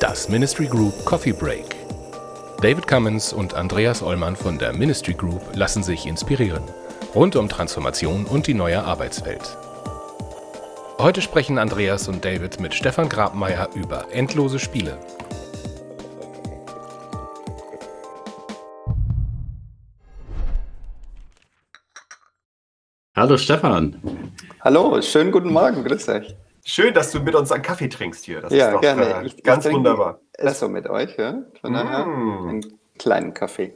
Das Ministry Group Coffee Break. David Cummins und Andreas Ollmann von der Ministry Group lassen sich inspirieren. Rund um Transformation und die neue Arbeitswelt. Heute sprechen Andreas und David mit Stefan Grabmeier über endlose Spiele. Hallo Stefan. Hallo, schönen guten Morgen, grüß euch. Schön, dass du mit uns einen Kaffee trinkst hier. Das ja, ist doch, gerne. Äh, ich, ganz ich wunderbar. Espresso mit euch, ja? Von daher mm. einen kleinen Kaffee.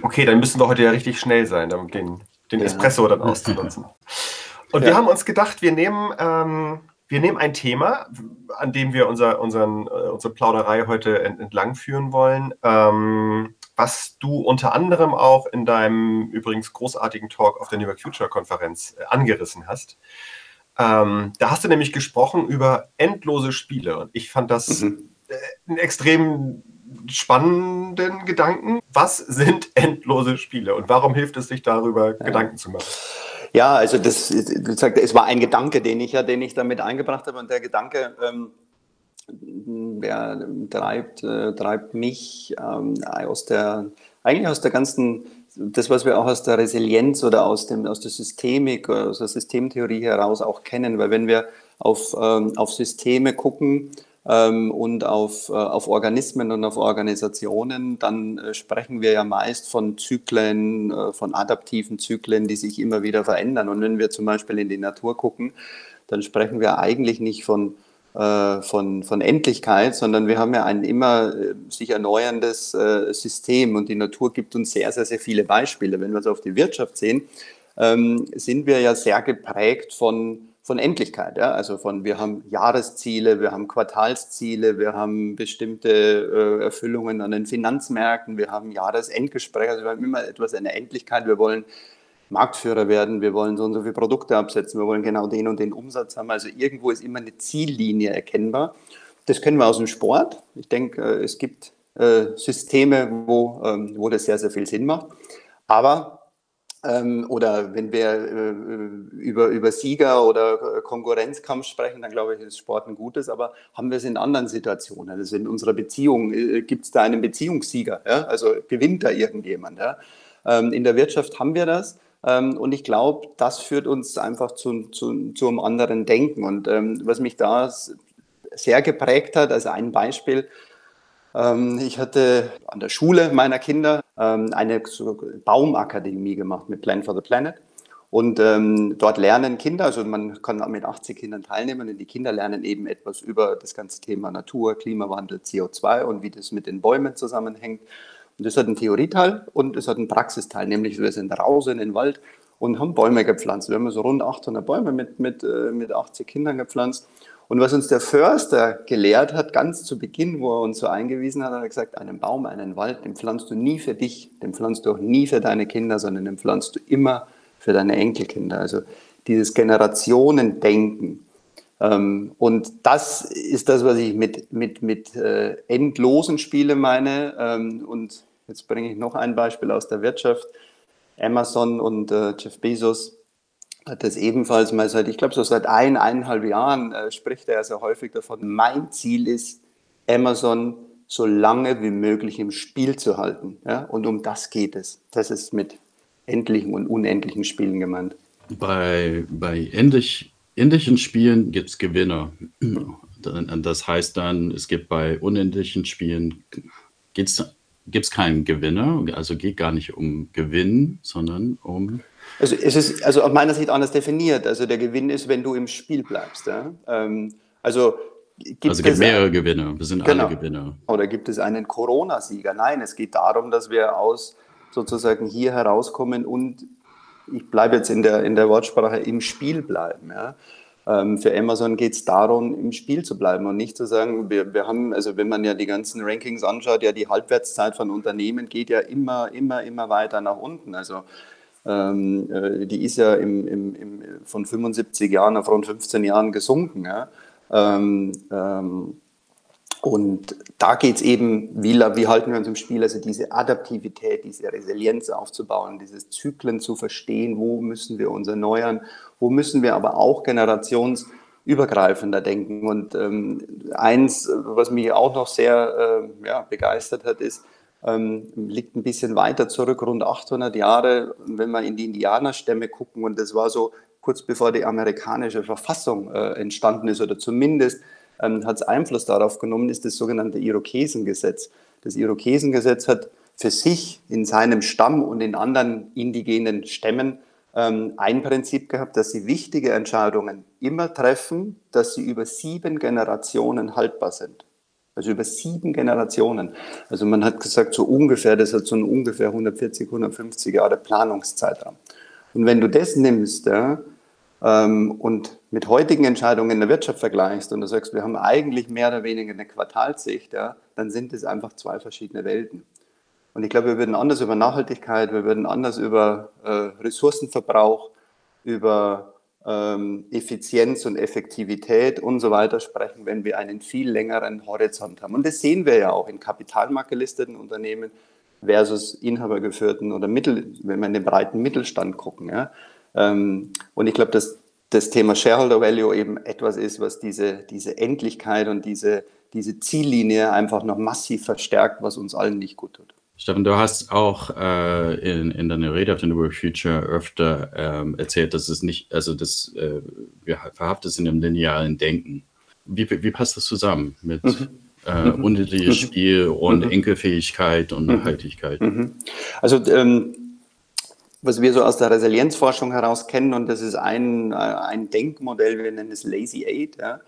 Okay, dann müssen wir heute ja richtig schnell sein, um den, den ja. Espresso dann auszunutzen. Und ja. wir haben uns gedacht, wir nehmen, ähm, wir nehmen ein Thema, an dem wir unser, unseren, äh, unsere Plauderei heute ent, entlang führen wollen, ähm, was du unter anderem auch in deinem übrigens großartigen Talk auf der New York Future Konferenz äh, angerissen hast. Ähm, da hast du nämlich gesprochen über endlose Spiele und ich fand das mhm. äh, einen extrem spannenden Gedanken. Was sind endlose Spiele und warum hilft es sich darüber ja. Gedanken zu machen? Ja, also das, gesagt, es war ein Gedanke, den ich ja, den ich damit eingebracht habe und der Gedanke, ähm, der treibt, äh, treibt mich ähm, aus der, eigentlich aus der ganzen das, was wir auch aus der Resilienz oder aus, dem, aus der Systemik, aus der Systemtheorie heraus auch kennen, weil wenn wir auf, ähm, auf Systeme gucken ähm, und auf, äh, auf Organismen und auf Organisationen, dann äh, sprechen wir ja meist von Zyklen, äh, von adaptiven Zyklen, die sich immer wieder verändern. Und wenn wir zum Beispiel in die Natur gucken, dann sprechen wir eigentlich nicht von äh, von, von Endlichkeit, sondern wir haben ja ein immer äh, sich erneuerndes äh, System und die Natur gibt uns sehr, sehr, sehr viele Beispiele. Wenn wir es auf die Wirtschaft sehen, ähm, sind wir ja sehr geprägt von, von Endlichkeit. Ja? Also von, wir haben Jahresziele, wir haben Quartalsziele, wir haben bestimmte äh, Erfüllungen an den Finanzmärkten, wir haben Jahresendgespräche, also wir haben immer etwas eine Endlichkeit. Wir wollen Marktführer werden, wir wollen so und so viele Produkte absetzen, wir wollen genau den und den Umsatz haben. Also irgendwo ist immer eine Ziellinie erkennbar. Das kennen wir aus dem Sport. Ich denke, äh, es gibt äh, Systeme, wo, ähm, wo das sehr, sehr viel Sinn macht. Aber ähm, oder wenn wir äh, über, über Sieger oder Konkurrenzkampf sprechen, dann glaube ich, ist Sport ein gutes, aber haben wir es in anderen Situationen? Also in unserer Beziehung, gibt es da einen Beziehungssieger? Ja? Also gewinnt da irgendjemand? Ja? Ähm, in der Wirtschaft haben wir das. Ähm, und ich glaube, das führt uns einfach zu, zu, zu einem anderen Denken. Und ähm, was mich da sehr geprägt hat, also ein Beispiel, ähm, ich hatte an der Schule meiner Kinder ähm, eine Baumakademie gemacht mit Plan for the Planet. Und ähm, dort lernen Kinder, also man kann mit 80 Kindern teilnehmen und die Kinder lernen eben etwas über das ganze Thema Natur, Klimawandel, CO2 und wie das mit den Bäumen zusammenhängt. Und das hat einen Theorieteil und es hat einen Praxisteil, nämlich wir sind raus in den Wald und haben Bäume gepflanzt. Wir haben so rund 800 Bäume mit, mit, äh, mit 80 Kindern gepflanzt. Und was uns der Förster gelehrt hat, ganz zu Beginn, wo er uns so eingewiesen hat, hat er gesagt, einen Baum, einen Wald, den pflanzt du nie für dich, den pflanzt du auch nie für deine Kinder, sondern den pflanzt du immer für deine Enkelkinder. Also dieses Generationendenken, und das ist das, was ich mit, mit, mit äh, endlosen Spielen meine. Ähm, und jetzt bringe ich noch ein Beispiel aus der Wirtschaft. Amazon und äh, Jeff Bezos hat das ebenfalls mal seit, ich glaube, so seit ein, eineinhalb Jahren äh, spricht er sehr häufig davon. Mein Ziel ist, Amazon so lange wie möglich im Spiel zu halten. Ja? Und um das geht es. Das ist mit endlichen und unendlichen Spielen gemeint. Bei, bei endlich endlichen Spielen gibt es Gewinner. Das heißt dann, es gibt bei unendlichen Spielen gibt es keinen Gewinner, also geht gar nicht um Gewinn, sondern um. Also es ist also aus meiner Sicht anders definiert. Also der Gewinn ist, wenn du im Spiel bleibst. Ja? Ähm, also Gibt also es gibt mehrere Gewinner, wir sind genau. alle Gewinner. Oder gibt es einen Corona-Sieger? Nein, es geht darum, dass wir aus sozusagen hier herauskommen und ich bleibe jetzt in der, in der Wortsprache, im Spiel bleiben. Ja. Ähm, für Amazon geht es darum, im Spiel zu bleiben und nicht zu sagen, wir, wir haben, also wenn man ja die ganzen Rankings anschaut, ja die Halbwertszeit von Unternehmen geht ja immer, immer, immer weiter nach unten. Also ähm, äh, die ist ja im, im, im, von 75 Jahren auf rund 15 Jahren gesunken. Ja. Ähm, ähm, Und da geht es eben, wie, wie halten wir uns im Spiel, also diese Adaptivität, diese Resilienz aufzubauen, dieses Zyklen zu verstehen, wo müssen wir uns erneuern, wo müssen wir aber auch generationsübergreifender denken. Und ähm, eins, was mich auch noch sehr äh, ja, begeistert hat, ist, ähm, liegt ein bisschen weiter zurück, rund 800 Jahre, wenn wir in die Indianerstämme gucken. Und das war so kurz bevor die amerikanische Verfassung äh, entstanden ist oder zumindest ähm, hat es Einfluss darauf genommen, ist das sogenannte Irokesengesetz. Das Irokesengesetz hat für sich in seinem Stamm und in anderen indigenen Stämmen ähm, ein Prinzip gehabt, dass sie wichtige Entscheidungen immer treffen, dass sie über sieben Generationen haltbar sind. Also über sieben Generationen. Also man hat gesagt, so ungefähr, das hat so ungefähr 140, 150 Jahre Planungszeitraum. Und wenn du das nimmst ja, und mit heutigen Entscheidungen in der Wirtschaft vergleichst und du sagst, wir haben eigentlich mehr oder weniger eine Quartalssicht, ja, dann sind es einfach zwei verschiedene Welten. Und ich glaube, wir würden anders über Nachhaltigkeit, wir würden anders über äh, Ressourcenverbrauch, über ähm, Effizienz und Effektivität und so weiter sprechen, wenn wir einen viel längeren Horizont haben. Und das sehen wir ja auch in kapitalmarktgelisteten Unternehmen versus inhabergeführten oder Mittel, wenn wir in den breiten Mittelstand gucken. Ja. Ähm, und ich glaube, dass das Thema Shareholder Value eben etwas ist, was diese, diese Endlichkeit und diese, diese Ziellinie einfach noch massiv verstärkt, was uns allen nicht gut tut. Stefan, du hast auch äh, in, in deiner Rede auf den Work Future öfter ähm, erzählt, dass es nicht, also das, äh, wir verhaftet sind im linearen Denken. Wie, wie passt das zusammen mit mhm. äh, mhm. unterschiedliches mhm. Spiel und mhm. Enkelfähigkeit und. Nachhaltigkeit? Also ähm, was wir so aus der Resilienzforschung heraus kennen, und das ist ein, äh, ein Denkmodell, wir nennen es Lazy Eight, ja,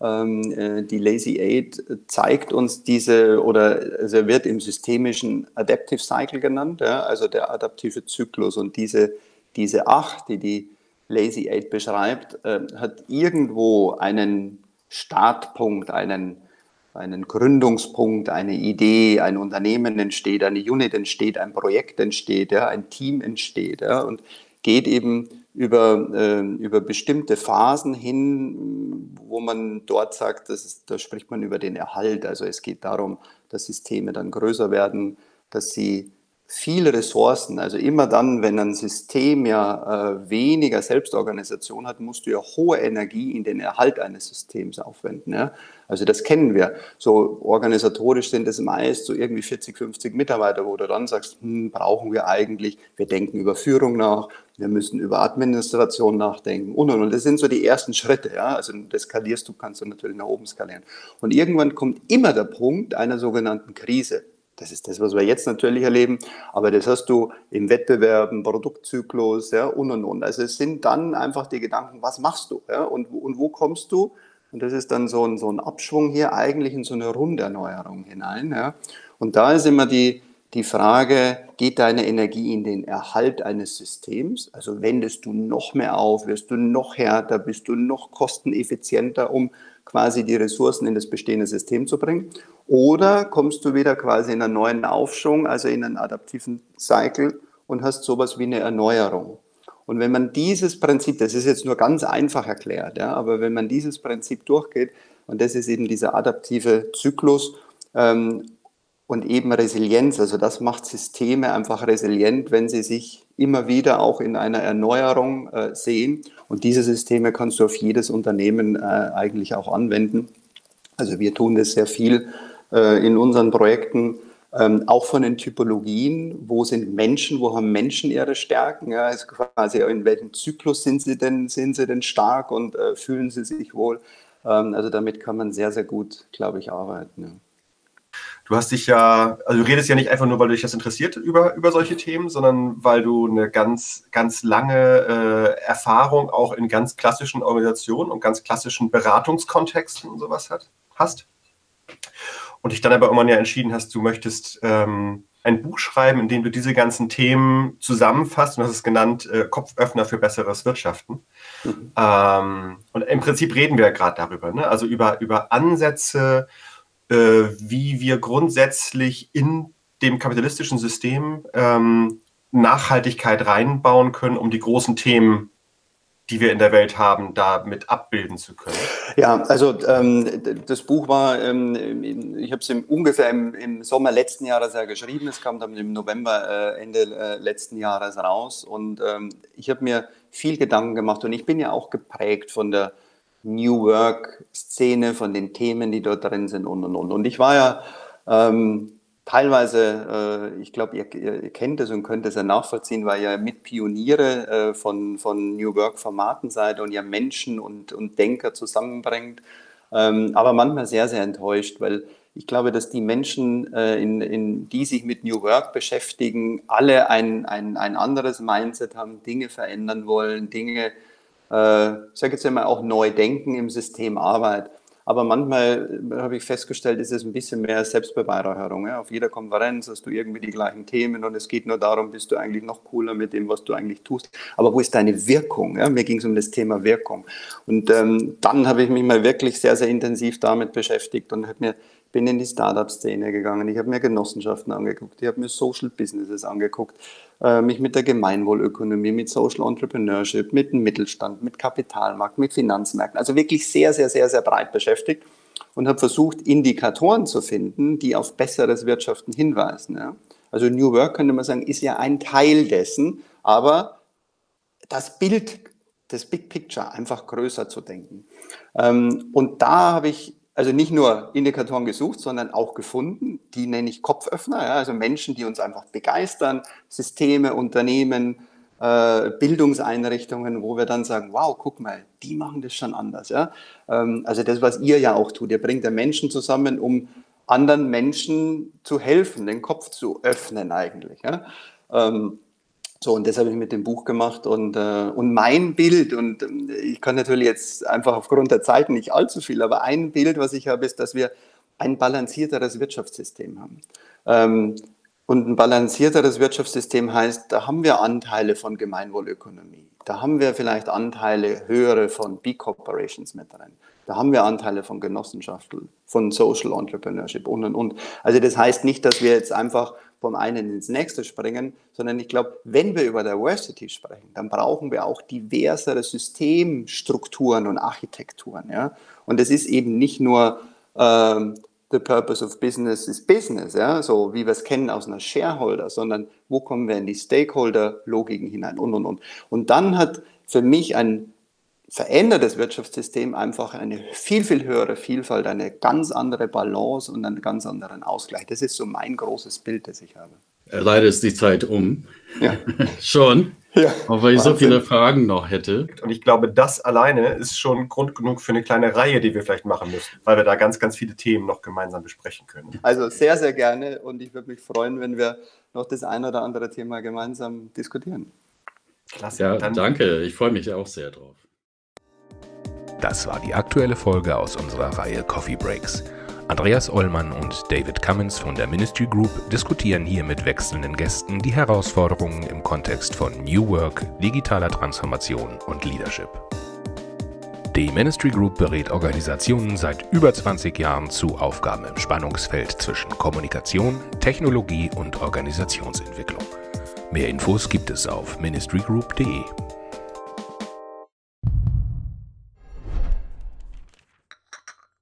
ähm, äh, die Lazy Eight zeigt uns diese, oder also wird im systemischen Adaptive Cycle genannt, ja, also der adaptive Zyklus. Und diese, diese Acht, die die Lazy Eight beschreibt, äh, hat irgendwo einen Startpunkt, einen, einen Gründungspunkt, eine Idee, ein Unternehmen entsteht, eine Unit entsteht, ein Projekt entsteht, ja, ein Team entsteht ja, und geht eben über, äh, über bestimmte Phasen hin, wo man dort sagt, das ist, da spricht man über den Erhalt. Also es geht darum, dass Systeme dann größer werden, dass sie viele Ressourcen, also immer dann, wenn ein System ja äh, weniger Selbstorganisation hat, musst du ja hohe Energie in den Erhalt eines Systems aufwenden. Ja? Also das kennen wir. So organisatorisch sind es meist so irgendwie 40, 50 Mitarbeiter, wo du dann sagst, hm, brauchen wir eigentlich, wir denken über Führung nach, wir müssen über Administration nachdenken und und und. Das sind so die ersten Schritte. Ja? Also das skalierst du, kannst du natürlich nach oben skalieren. Und irgendwann kommt immer der Punkt einer sogenannten Krise. Das ist das, was wir jetzt natürlich erleben, aber das hast du im Wettbewerb, im Produktzyklus ja, und und und. Also es sind dann einfach die Gedanken, was machst du ja, und, und wo kommst du? Und das ist dann so ein, so ein Abschwung hier eigentlich in so eine Runderneuerung hinein. Ja. Und da ist immer die, die Frage, geht deine Energie in den Erhalt eines Systems? Also wendest du noch mehr auf, wirst du noch härter, bist du noch kosteneffizienter, um quasi die Ressourcen in das bestehende System zu bringen? Oder kommst du wieder quasi in einen neuen Aufschwung, also in einen adaptiven Cycle und hast sowas wie eine Erneuerung? Und wenn man dieses Prinzip, das ist jetzt nur ganz einfach erklärt, ja, aber wenn man dieses Prinzip durchgeht, und das ist eben dieser adaptive Zyklus ähm, und eben Resilienz, also das macht Systeme einfach resilient, wenn sie sich immer wieder auch in einer Erneuerung äh, sehen. Und diese Systeme kannst du auf jedes Unternehmen äh, eigentlich auch anwenden. Also wir tun das sehr viel äh, in unseren Projekten, ähm, auch von den Typologien, wo sind Menschen, wo haben Menschen ihre Stärken, ja, also quasi in welchem Zyklus sind sie denn, sind sie denn stark und äh, fühlen sie sich wohl. Ähm, also damit kann man sehr, sehr gut, glaube ich, arbeiten. Ja. Du hast dich ja, also du redest ja nicht einfach nur, weil du dich das interessiert über, über solche Themen, sondern weil du eine ganz, ganz lange äh, Erfahrung auch in ganz klassischen Organisationen und ganz klassischen Beratungskontexten und sowas hat, hast. Und dich dann aber irgendwann ja entschieden hast, du möchtest ähm, ein Buch schreiben, in dem du diese ganzen Themen zusammenfasst und das ist genannt äh, Kopföffner für besseres Wirtschaften. Mhm. Ähm, und im Prinzip reden wir ja gerade darüber, ne? also über, über Ansätze, wie wir grundsätzlich in dem kapitalistischen System ähm, Nachhaltigkeit reinbauen können, um die großen Themen die wir in der Welt haben, damit abbilden zu können? Ja, also ähm, das Buch war, ähm, ich habe es ungefähr im, im, Sommer letzten Jahres ja geschrieben. Es kam dann im November, äh, Ende äh, letzten Jahres raus. Und ähm, ich habe mir viel Gedanken gemacht. Und ich bin ja auch geprägt von der New Work-Szene, von den Themen, die dort drin sind und und und. Und ich war ja ähm, teilweise, äh, ich glaube, ihr, ihr, kennt es und könnt es ja nachvollziehen, weil ihr mit Pioniere äh, von, von New Work-Formaten seid und ihr Menschen und, und Denker zusammenbringt. Ähm, aber manchmal sehr, sehr enttäuscht, weil ich glaube, dass die Menschen, äh, in, in, die sich mit New Work beschäftigen, alle ein, ein, ein anderes Mindset haben, Dinge verändern wollen, Dinge, äh, sage jetzt immer auch neu denken im System Arbeit. Aber manchmal äh, habe ich festgestellt, ist es ein bisschen mehr Selbstbeweihräucherung. Ja? Auf jeder Konferenz hast du irgendwie die gleichen Themen und es geht nur darum, bist du eigentlich noch cooler mit dem, was du eigentlich tust. Aber wo ist deine Wirkung? Ja? Mir ging es um das Thema Wirkung. Und ähm, dann habe ich mich mal wirklich sehr, sehr intensiv damit beschäftigt und habe mir bin in die Startup-Szene gegangen, ich habe mir Genossenschaften angeguckt, ich habe mir Social Businesses angeguckt, äh, mich mit der Gemeinwohlökonomie, mit Social Entrepreneurship, mit dem Mittelstand, mit Kapitalmarkt, mit Finanzmärkten, also wirklich sehr, sehr, sehr, sehr breit beschäftigt und habe versucht, Indikatoren zu finden, die auf besseres Wirtschaften hinweisen. Ja. Also New Work, könnte man sagen, ist ja ein Teil dessen, aber das Bild, das Big Picture einfach größer zu denken. Ähm, und da habe ich also nicht nur Indikatoren gesucht, sondern auch gefunden. Die nenne ich Kopföffner, ja, also Menschen, die uns einfach begeistern, Systeme, Unternehmen, äh, Bildungseinrichtungen, wo wir dann sagen, wow, guck mal, die machen das schon anders. Ja? Ähm, also das, was ihr ja auch tut, ihr bringt ja Menschen zusammen, um anderen Menschen zu helfen, den Kopf zu öffnen eigentlich. Ja? Ähm, so, und das habe ich mit dem Buch gemacht und, äh, und mein Bild, und äh, ich kann natürlich jetzt einfach aufgrund der Zeit nicht allzu viel, aber ein Bild, was ich habe, ist, dass wir ein balancierteres Wirtschaftssystem haben. Ähm, und ein balancierteres Wirtschaftssystem heißt, da haben wir Anteile von Gemeinwohlökonomie. Da haben wir vielleicht Anteile höhere von B-Corporations mit drin. Da haben wir Anteile von Genossenschaften, von Social Entrepreneurship und, und, und. Also das heißt nicht, dass wir jetzt einfach vom einen ins nächste springen, sondern ich glaube, wenn wir über Diversity sprechen, dann brauchen wir auch diversere Systemstrukturen und Architekturen. Ja? Und es ist eben nicht nur ähm, the purpose of business is business, ja? so wie wir es kennen aus einer Shareholder, sondern wo kommen wir in die Stakeholder-Logiken hinein und, und, und. Und dann hat für mich ein verändert das Wirtschaftssystem einfach eine viel, viel höhere Vielfalt, eine ganz andere Balance und einen ganz anderen Ausgleich. Das ist so mein großes Bild, das ich habe. Leider ist die Zeit um. Ja. Schon. Ja, auch weil ich Wahnsinn. so viele Fragen noch hätte. Und ich glaube, das alleine ist schon Grund genug für eine kleine Reihe, die wir vielleicht machen müssen, weil wir da ganz, ganz viele Themen noch gemeinsam besprechen können. Also sehr, sehr gerne und ich würde mich freuen, wenn wir noch das ein oder andere Thema gemeinsam diskutieren. Klasse. Ja, Dann danke. Ich freue mich auch sehr drauf. Das war die aktuelle Folge aus unserer Reihe Coffee Breaks. Andreas Ollmann und David Cummins von der Ministry Group diskutieren hier mit wechselnden Gästen die Herausforderungen im Kontext von New Work, digitaler Transformation und Leadership. Die Ministry Group berät Organisationen seit über 20 Jahren zu Aufgaben im Spannungsfeld zwischen Kommunikation, Technologie und Organisationsentwicklung. Mehr Infos gibt es auf ministrygroup.de.